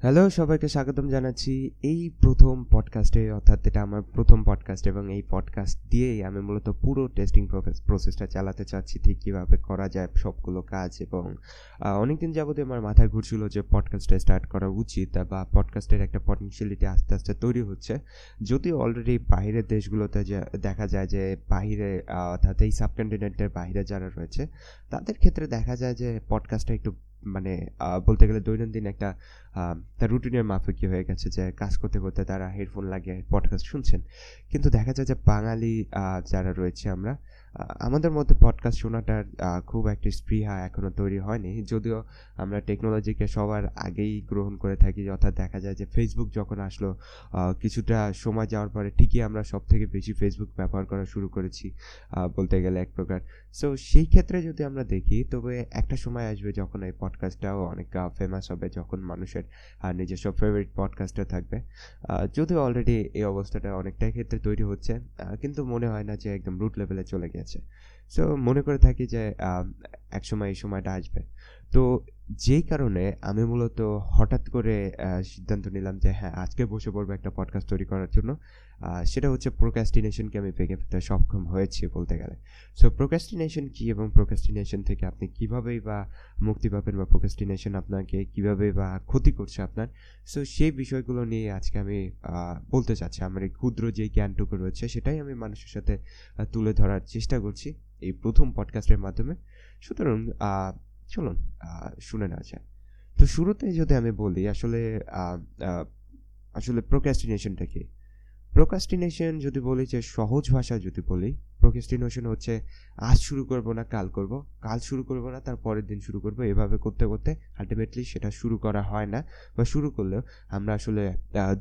Hello সবাইকে স্বাগতম জানাচ্ছি এই প্রথম পডকাস্টে অর্থাৎ এটা আমার প্রথম পডকাস্ট এবং এই পডকাস্ট দিয়েই আমি মূলত পুরো টেস্টিং প্রসেসটা চালাতে চাচ্ছি, ঠিক কীভাবে করা যায় সবগুলো কাজ এবং অনেকদিন যাবতীয় আমার মাথায় ঘুরছিল যে পডকাস্টটা স্টার্ট করা উচিত বা পডকাস্টের একটা পটেন্সিয়ালিটি আস্তে আস্তে তৈরি হচ্ছে। যদিও অলরেডি বাইরের দেশগুলোতে যে, দেখা যায় যে বাহিরে অর্থাৎ এই সাবকন্টিনেন্টের বাইরে যারা রয়েছে, তাদের ক্ষেত্রে দেখা যায় যে পডকাস্টটা একটু মানে বলতে গেলে দৈনন্দিন একটা তার রুটিনের মাফিকই হয়ে গেছে যে কাজ করতে করতে তারা হেডফোন লাগিয়ে পডকাস্ট শুনছেন। কিন্তু দেখা যায় যে বাঙালি যারা রয়েছে আমরা আমাদের মধ্যে পডকাস্ট শোনাটার খুব একটা স্পৃহা এখনও তৈরি হয়নি। যদিও আমরা টেকনোলজিকে সবার আগেই গ্রহণ করে থাকি, অর্থাৎ দেখা যায় যে ফেসবুক যখন আসলো কিছুটা সময় যাওয়ার পরে ঠিকই আমরা সব থেকে বেশি ফেসবুক ব্যবহার করা শুরু করেছি বলতে গেলে এক প্রকার। সো সেই ক্ষেত্রে যদি আমরা দেখি, তবে একটা সময় আসবে যখন এই পডকাস্টটাও অনেক ফেমাস হবে, যখন মানুষের নিজস্ব ফেভারিট পডকাস্টও থাকবে। যদিও অলরেডি এই অবস্থাটা অনেকটাই ক্ষেত্রে তৈরি হচ্ছে কিন্তু মনে হয় না যে একদম রুট লেভেলে চলে গেছে। সো মনে করে থাকি যে একসময় এই সময়টা আসবে। তো যেই কারণে আমি মূলত হঠাৎ করে সিদ্ধান্ত নিলাম যে হ্যাঁ আজকে বসে পড়ব একটা পডকাস্ট তৈরি করার জন্য। সেটা হচ্ছে প্রোকাস্টিনেশনকে আমি ভেঙে ফেলতে সক্ষম হয়েছি বলতে গেলে। সো প্রোকাস্টিনেশন কী এবং প্রোকাস্টিনেশন থেকে আপনি কীভাবেই বা মুক্তি পাবেন বা প্রোকাস্টিনেশন আপনাকে কীভাবে বা ক্ষতি করছে আপনার? সো সেই বিষয়গুলো নিয়ে আজকে আমি বলতে চাচ্ছি। আমার এই ক্ষুদ্র যে জ্ঞানটুকু রয়েছে, সেটাই আমি মানুষের সাথে তুলে ধরার চেষ্টা করছি এই প্রথম পডকাস্টের মাধ্যমে। সুতরাং চলুন শুনে নেওয়া যায় তো শুরুতে যদি আমি বলি, আসলে আসলে প্রোকাস্টিনেশনটা কি প্রোকাস্টিনেশন যদি বলি যে সহজ ভাষা যদি বলি প্রোকাস্টিনেশন হচ্ছে আজ শুরু করব না, কাল করব। কাল শুরু করব না, তার পরের দিন শুরু করব। এভাবে করতে করতে আলটিমেটলি সেটা শুরু করা হয় না বা শুরু করলেও আমরা আসলে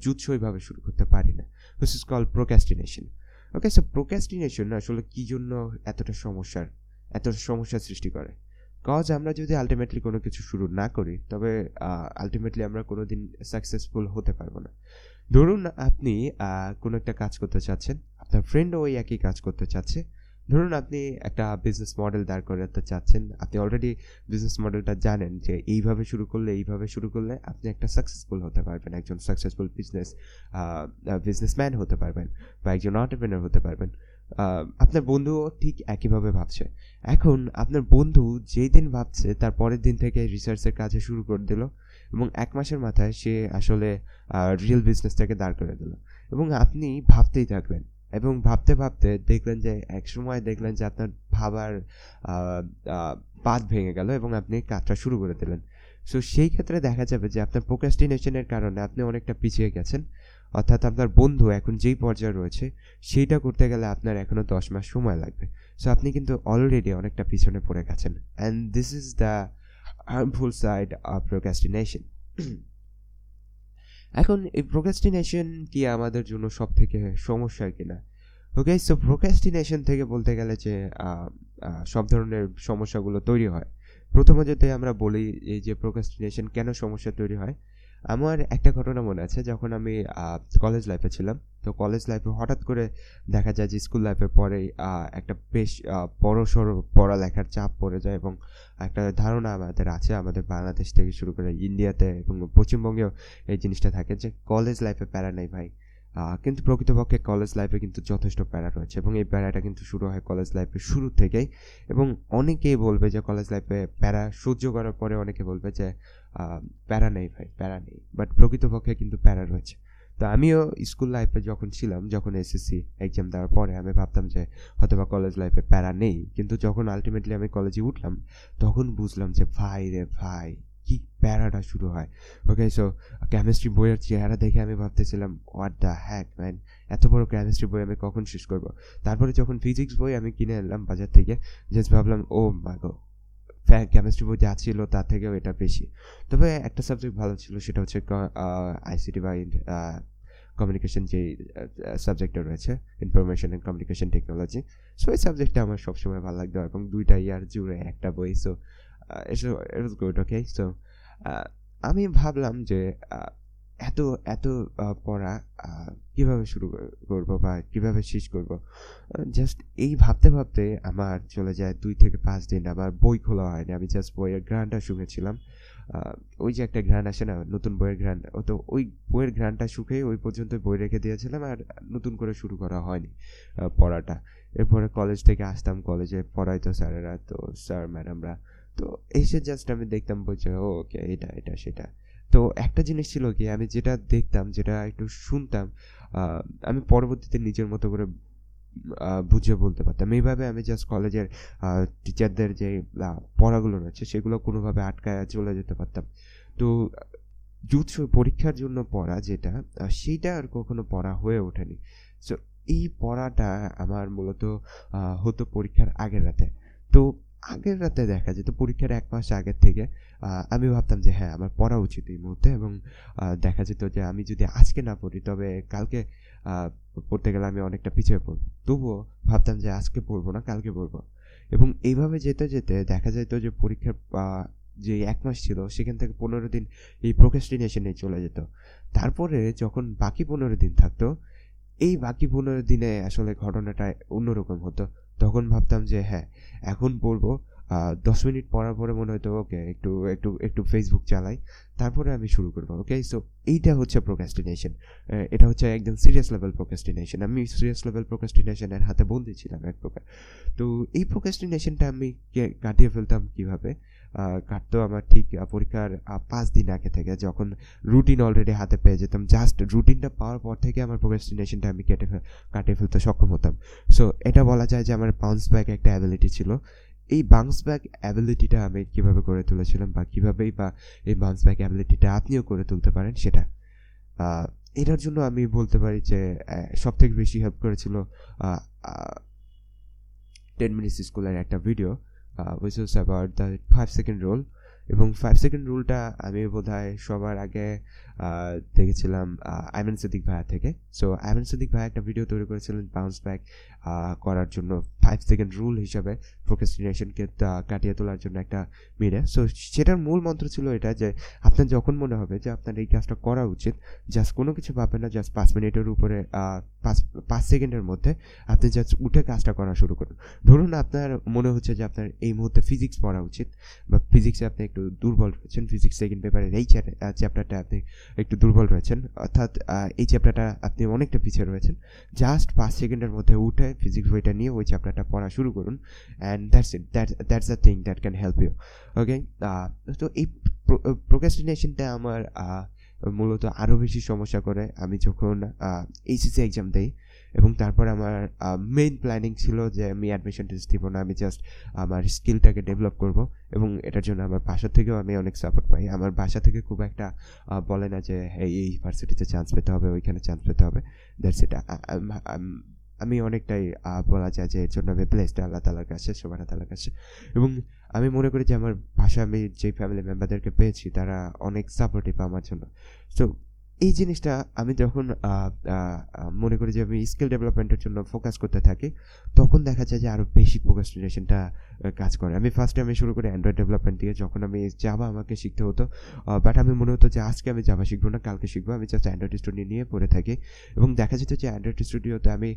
জুৎসইভাবে শুরু করতে পারি না। Which is call procrastination okay so procrastination আসলে কী জন্য এতটা সমস্যার এতটা সমস্যার সৃষ্টি করে? কজ আমরা যদি আলটিমেটলি কোনো কিছু শুরু না করি, তবে আলটিমেটলি আমরা কোনো দিন সাকসেসফুল হতে পারব না। ধরুন আপনি কোনো একটা কাজ করতে চাচ্ছেন, আপনার ফ্রেন্ডও ওই একই কাজ করতে চাচ্ছে। ধরুন আপনি একটা বিজনেস মডেল দাঁড় করে করাতে চাচ্ছেন, আপনি অলরেডি বিজনেস মডেলটা জানেন যে এইভাবে শুরু করলে, এইভাবে শুরু করলে আপনি একটা সাকসেসফুল হতে পারবেন, একজন সাকসেসফুল বিজনেস বিজনেসম্যান হতে পারবেন বা একজন অন্টারপ্রেনার হতে পারবেন। আপনার বন্ধুও ঠিক একইভাবে ভাবছে। এখন আপনার বন্ধু যেই দিন ভাবছে, তার পরের দিন থেকে রিসার্চের কাজে শুরু করে দিল এবং এক মাসের মাথায় সে আসলে রিয়েল বিজনেসটাকে দাঁড় করে দিল। এবং আপনি ভাবতেই থাকলেন এবং ভাবতে ভাবতে দেখলেন যে এক সময় দেখলেন যে আপনার ভাবার পাত ভেঙে গেল এবং আপনি কাজটা শুরু করে দিলেন। সো সেই ক্ষেত্রে দেখা যাবে যে আপনার প্রোকাস্টিনেশনের কারণে আপনি অনেকটা পিছিয়ে গেছেন অর্থাৎ আপনার বন্ধু এখন যেই পর্যায়ে রয়েছে, সেইটা করতে গেলে আপনার এখনও দশ মাস সময় লাগবে। সো আপনি কিন্তু অলরেডি অনেকটা পিছনে পড়ে গেছেন। And this is the harmful side of procrastination এখন এই প্রোকাস্টিনেশন কি আমাদের জন্য সব থেকে সমস্যা কিনা? ওকে সো প্রোকাস্টিনেশন থেকে বলতে গেলে যে সব ধরনের সমস্যাগুলো তৈরি হয়। প্রথমে যদি আমরা বলি এই যে প্রোকাস্টিনেশন কেন সমস্যা তৈরি হয় আমার একটা ঘটনা মনে আছে, যখন আমি কলেজ লাইফে ছিলাম। তো কলেজ লাইফে হঠাৎ করে দেখা যায় যে স্কুল লাইফে পরে একটা বেশ বড় সড়ো পড়ালেখার চাপ পড়ে যায় এবং একটা ধারণা আমাদের আছে, আমাদের বাংলাদেশ থেকে শুরু করে ইন্ডিয়াতে এবং পশ্চিমবঙ্গেও এই জিনিসটা থাকে যে কলেজ লাইফে প্যারা নেই ভাই। কিন্তু প্রকৃতপক্ষে কলেজ লাইফে কিন্তু যথেষ্ট প্যারা রয়েছে এবং এই প্যারাটা কিন্তু শুরু হয় কলেজ লাইফের শুরু থেকেই এবং অনেকেই বলবে যে কলেজ লাইফে প্যারা সহ্য করার পরে অনেকে বলবে যে প্যারা নেই ভাই, প্যারা নেই। বাট প্রকৃতপক্ষে কিন্তু প্যারা রয়েছে। তো আমিও স্কুল লাইফে যখন ছিলাম, যখন এসএসসি এক্সাম দেওয়ার পরে আমি ভাবতাম যে হয়তো বা কলেজ লাইফে প্যারা নেই। কিন্তু যখন আলটিমেটলি আমি কলেজে উঠলাম, তখন বুঝলাম যে, ভাই রে ভাই কি প্যারাটা শুরু হয়। ওকে সো কেমিস্ট্রি বইয়ের চেহারা দেখে আমি ভাবতেছিলাম হোয়াট দ্য হ্যাক ম্যান এত বড় কেমিস্ট্রি বই আমি কখন শেষ করব? তারপরে যখন ফিজিক্স বই আমি কিনে আনলাম বাজার থেকে জাস্ট ভাবলাম ও মাগো কেমিস্ট্রি বই যা ছিল তার থেকেও এটা বেশি। তবে একটা সাবজেক্ট ভালো ছিল, সেটা হচ্ছে আইসিটি বা কমিউনিকেশন যে সাবজেক্টটা রয়েছে information and communication technology so এই সাবজেক্টটা আমার সবসময় ভালো লাগতো এবং দুইটা ইয়ার জুড়ে একটা বই so it's good okay so আমি ভাবলাম যে এত এত পড়া কীভাবে শুরু করব বা কীভাবে শেষ করব? জাস্ট এই ভাবতে ভাবতে আমার চলে যায় দুই থেকে পাঁচ দিন। আবার বই খোলা হয়নি। আমি জাস্ট বইয়ের গ্রানটা শুনেছিলাম। ওই যে একটা ঘ্রাণ আসে না, নতুন বইয়ের ঘ্রাণ তো ওই বইয়ের ঘ্রাণটা শুকিয়ে ওই পর্যন্ত বই রেখে দিয়েছিলাম আর নতুন করে শুরু করা হয়নি পড়াটা। এরপরে কলেজ থেকে আসতাম। কলেজে পড়াইতো স্যারেরা, তো স্যার ম্যাডামরা তো এসে জাস্ট আমি দেখতাম বলছে, ও ওকে এটা এটা, সেটা। তো একটা জিনিস ছিল কি, আমি যেটা দেখতাম, যেটা একটু শুনতাম আমি পরবর্তীতে নিজের মতো করে বুঝে বলতে পারতাম। এইভাবে আমি জাস্ট কলেজের টিচারদের যে পড়াগুলো রয়েছে, সেগুলো কোনোভাবে আটকায় চলে যেতে পারতাম। তো জুৎস পরীক্ষার জন্য পড়া যেটা সেইটা আর কখনো পড়া হয়ে ওঠেনি। সো এই পড়াটা আমার মূলত হতো পরীক্ষার আগের রাতে। তো আগের রাতে দেখা যেত, পরীক্ষার এক মাস আগের থেকে আমি ভাবতাম যে হ্যাঁ আমার পড়া উচিত এই মুহূর্তে এবং দেখা যেত যে আমি যদি আজকে না পড়ি, তবে কালকে পড়তে গেলে আমি অনেকটা পিছিয়ে পড়ব। তবুও ভাবতাম যে আজকে পড়ব না, কালকে পড়ব। এবং এইভাবে যেতে যেতে দেখা যেত যে পরীক্ষার যে এক মাস ছিল, সেখান থেকে পনেরো দিন এই প্রোকেস্টিনেশনে চলে যেত। তারপরে যখন বাকি পনেরো দিন থাকতো এই বাকি পনেরো দিনে আসলে ঘটনাটা অন্যরকম হতো। তখন ভাবতাম যে হ্যাঁ এখন পড়ব দশ মিনিট পড়ার পরে মনে হতো, ওকে, একটু একটু একটু ফেসবুক চালাই, তারপরে আমি শুরু করব, ওকে? সো এইটা হচ্ছে প্রোকাস্টিনেশন এটা হচ্ছে একদম সিরিয়াস লেভেল প্রোকাস্টিনেশন আমি সিরিয়াস লেভেল প্রোকাস্টিনেশনের হাতে বন্দি ছিলাম এক প্রকার। তো এই প্রোকাস্টিনেশনটা আমি কাটিয়ে ফেলতাম কীভাবে? কাটতো আমার ঠিক পরীক্ষার পাঁচ দিন আগে থেকে যখন রুটিন অলরেডি হাতে পেয়ে যেতাম জাস্ট রুটিনটা পাওয়ার পর থেকে আমার প্রোকাস্টিনেশনটা আমি কেটে কাটিয়ে ফেলতে সক্ষম হতাম। সো এটা বলা যায় যে আমার বাউন্স ব্যাক একটা অ্যাবিলিটি ছিল। এই বাউন্স ব্যাক অ্যাবিলিটিটা আমি কীভাবে করে তুলেছিলাম বা কীভাবেই বা এই বাউন্স ব্যাক অ্যাবিলিটিটা আপনিও করে তুলতে পারেন সেটা। এটার জন্য আমি বলতে পারি যে সব থেকে বেশি হেল্প করেছিল টেন মিনিটস স্কুলের একটা video which is about the five second rule এবং ফাইভ সেকেন্ড রুলটা আমি বোধ হয় সবার আগে দেখেছিলাম আইমান সিদ্দিক ভাইয়া থেকে। সো আইমান সিদ্দিক ভাইয়া একটা ভিডিও তৈরি করেছিলেন বাউন্স ব্যাক করার জন্য ফাইভ সেকেন্ড রুল হিসাবে প্রোকেস্টিনেশনকে কাটিয়ে তোলার জন্য একটা মিডিয়া সো সেটার মূল মন্ত্র ছিল এটা যে, আপনার যখন মনে হবে যে আপনার এই কাজটা করা উচিত জাস্ট কোনো কিছু ভাববেন না জাস্ট পাঁচ মিনিটের উপরে পাঁচ পাঁচ সেকেন্ডের মধ্যে আপনি জাস্ট উঠে কাজটা করা শুরু করুন। ধরুন আপনার মনে হচ্ছে যে আপনার এই মুহূর্তে ফিজিক্স পড়া উচিত, বা ফিজিক্সে আপনি একটু দুর্বল রয়েছেন ফিজিক্স সেকেন্ড পেপারের এই চ্যাপ্টারটা আপনি একটু দুর্বল রয়েছেন। অর্থাৎ এই চ্যাপ্টারটা আপনি অনেকটা পিছিয়ে রয়েছেন। জাস্ট পাঁচ সেকেন্ডের মধ্যে উঠে ফিজিক্স বইটা নিয়ে ওই চ্যাপ্টারটা পড়া শুরু করুন। And that's it that that's the thing that can help you okay তো এই প্রোকাস্টিনেশনটা আমার মূলত আরও বেশি সমস্যা করে। আমি যখন এইচএসসি এক্সাম দিই এবং তারপর আমার মেইন প্ল্যানিং ছিল যে আমি অ্যাডমিশন টেস্ট দিব না, আমি জাস্ট আমার স্কিলটাকে ডেভেলপ করব এবং এটার জন্য আমার বাসা থেকেও আমি অনেক সাপোর্ট পাই। আমার বাসা থেকে খুব একটা বলে না যে এই ইউনিভার্সিটিতে চান্স পেতে হবে, ওইখানে চান্স পেতে হবে। দ্যাটস এটা আমি অনেকটাই বলা যায় যে, এর জন্য আমি ব্লেসড আল্লাহ তালার কাছে সোবানা তালার কাছে। এবং আমি মনে করি যে, আমার ভাষা আমি যে ফ্যামিলি মেম্বারদেরকে পেয়েছি, তারা অনেক সাপোর্টিভ আমার জন্য। সো এই জিনিসটা আমি যখন মনে করি যে আমি স্কিল ডেভেলপমেন্টের জন্য ফোকাস করতে থাকি, তখন দেখা যায় যে আরও বেশি প্রোকাস্টিনেশনটা কাজ করে। আমি ফার্স্টে আমি শুরু করি অ্যান্ড্রয়েড ডেভেলপমেন্ট দিয়ে। যখন আমি জাভা আমাকে শিখতে হতো বাট আমি মনে হতো যে আজকে আমি জাভা শিখব না, কালকে শিখব। আমি জাস্ট অ্যান্ড্রয়েড স্টুডিও নিয়ে পড়ে থাকি। এবং দেখা যেত যে অ্যান্ড্রয়েড স্টুডিওতে আমি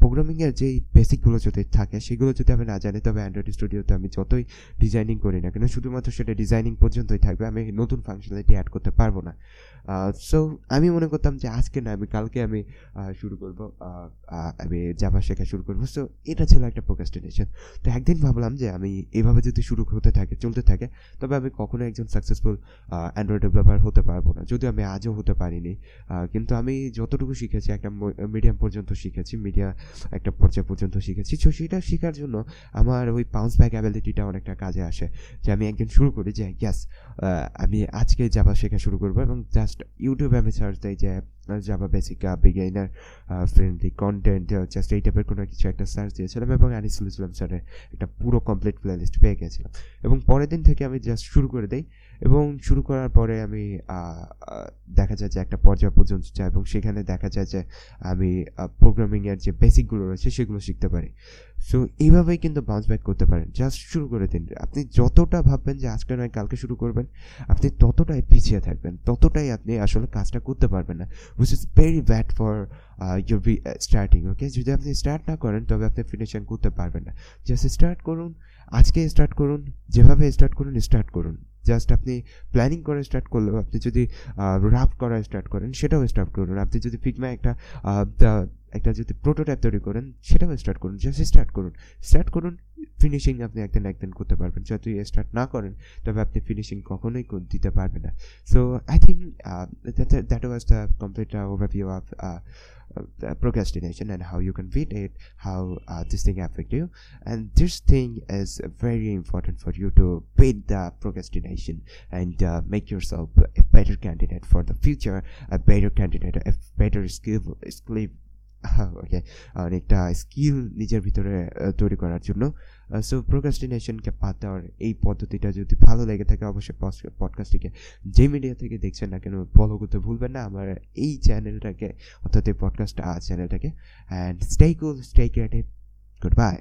প্রোগ্রামিংয়ের যেই বেসিকগুলো যদি থাকে, সেগুলো যদি আমি না জানি, তবে অ্যান্ড্রয়েড স্টুডিওতে আমি যতই ডিজাইনিং করি না কেন, শুধুমাত্র সেটা ডিজাইনিং পর্যন্তই থাকবে। আমি নতুন ফাংশনালিটি অ্যাড করতে পারব না। সো আমি মনে করতাম যে আজকে না, আমি কালকে আমি শুরু করব আমি জাভা শেখা শুরু করব। সো এটা ছিল একটা প্রোকাস্টিনেশন তো একদিন ভাবলাম যে আমি এভাবে যদি শুরু হতে থাকে, চলতে থাকে, তবে আমি কখনো একজন সাকসেসফুল অ্যান্ড্রয়েড ডেভেলপার হতে পারব না। যদিও আমি আজও হতে পারিনি কিন্তু আমি যতটুকু শিখেছি, একটা মিডিয়াম পর্যন্ত শিখেছি মিডিয়া একটা পর্যায় পর্যন্ত শিখেছি। সো সেটা শেখার জন্য আমার ওই পাউন্স ব্যাক অ্যাবিলিটিটা অনেকটা কাজে আসে, যে আমি একদিন শুরু করি যে গ্যাস আমি আজকে যাবা শেখা শুরু করব এবং জাস্ট ইউটিউবে আমি সার্চ দিই যে Java basic beginner friendly content just এই টাইপের কোনো কিছু একটা সার্চ দিয়েছিলাম এবং আনিসুল ইসলাম স্যারের একটা পুরো কমপ্লিট প্লে লিস্ট পেয়ে গেছিলাম। এবং পরের দিন থেকে আমি জাস্ট শুরু করে দিই এবং শুরু করার পরে আমি দেখা যায় যে একটা পর্যায় পর্যন্ত যাই এবং সেখানে দেখা যায় যে আমি প্রোগ্রামিংয়ের যে বেসিকগুলো রয়েছে সেগুলো শিখতে পারি। সো এইভাবেই কিন্তু বাউন্স ব্যাক করতে পারেন। জাস্ট শুরু করে দিন। আপনি যতটা ভাববেন যে আজকে নয়, কালকে শুরু করবেন, আপনি ততটাই পিছিয়ে থাকবেন। ততটাই আপনি আসলে কাজটা করতে পারবেন না। Which is very bad for your starting okay যদি আপনি স্টার্ট না করেন, তবে আপনি ফিনিশিং করতে পারবেন না। জাস্ট স্টার্ট করুন, আজকে স্টার্ট করুন, যেভাবে স্টার্ট করুন স্টার্ট করুন। জাস্ট আপনি প্ল্যানিং করা স্টার্ট করলেও আপনি যদি রাফ করা স্টার্ট করেন, সেটাও স্টার্ট করুন। আপনি যদি ফিগমা একটা একটা যদি প্রোটোটাইপ তৈরি করেন সেটাও স্টার্ট করুন জাস্ট স্টার্ট করুন স্টার্ট করুন ফিনিশিং আপনি একদিন একদিন করতে পারবেন যদি স্টার্ট না করেন তবে আপনি ফিনিশিং কখনোই দিতে পারবেন না so I think that was the complete overview of uh, procrastination and how you can beat it how uh, this thing affect you and this thing is very important for you to beat the procrastination and uh, make yourself a better candidate for the future a better candidate a better skill skill okay অনেকটা skill নিজের ভিতরে তৈরি করার জন্য। So প্রোকাস্টিনেশনকে বাদ দেওয়ার এই পদ্ধতিটা যদি ভালো লেগে থাকে, অবশ্যই পডকাস্টটিকে যে মিডিয়া থেকে দেখছেন না কেন ফলো করতে ভুলবেন না। আমার এই চ্যানেলটাকে অর্থাৎ এই পডকাস্ট চ্যানেলটাকে and stay cool stay creative goodbye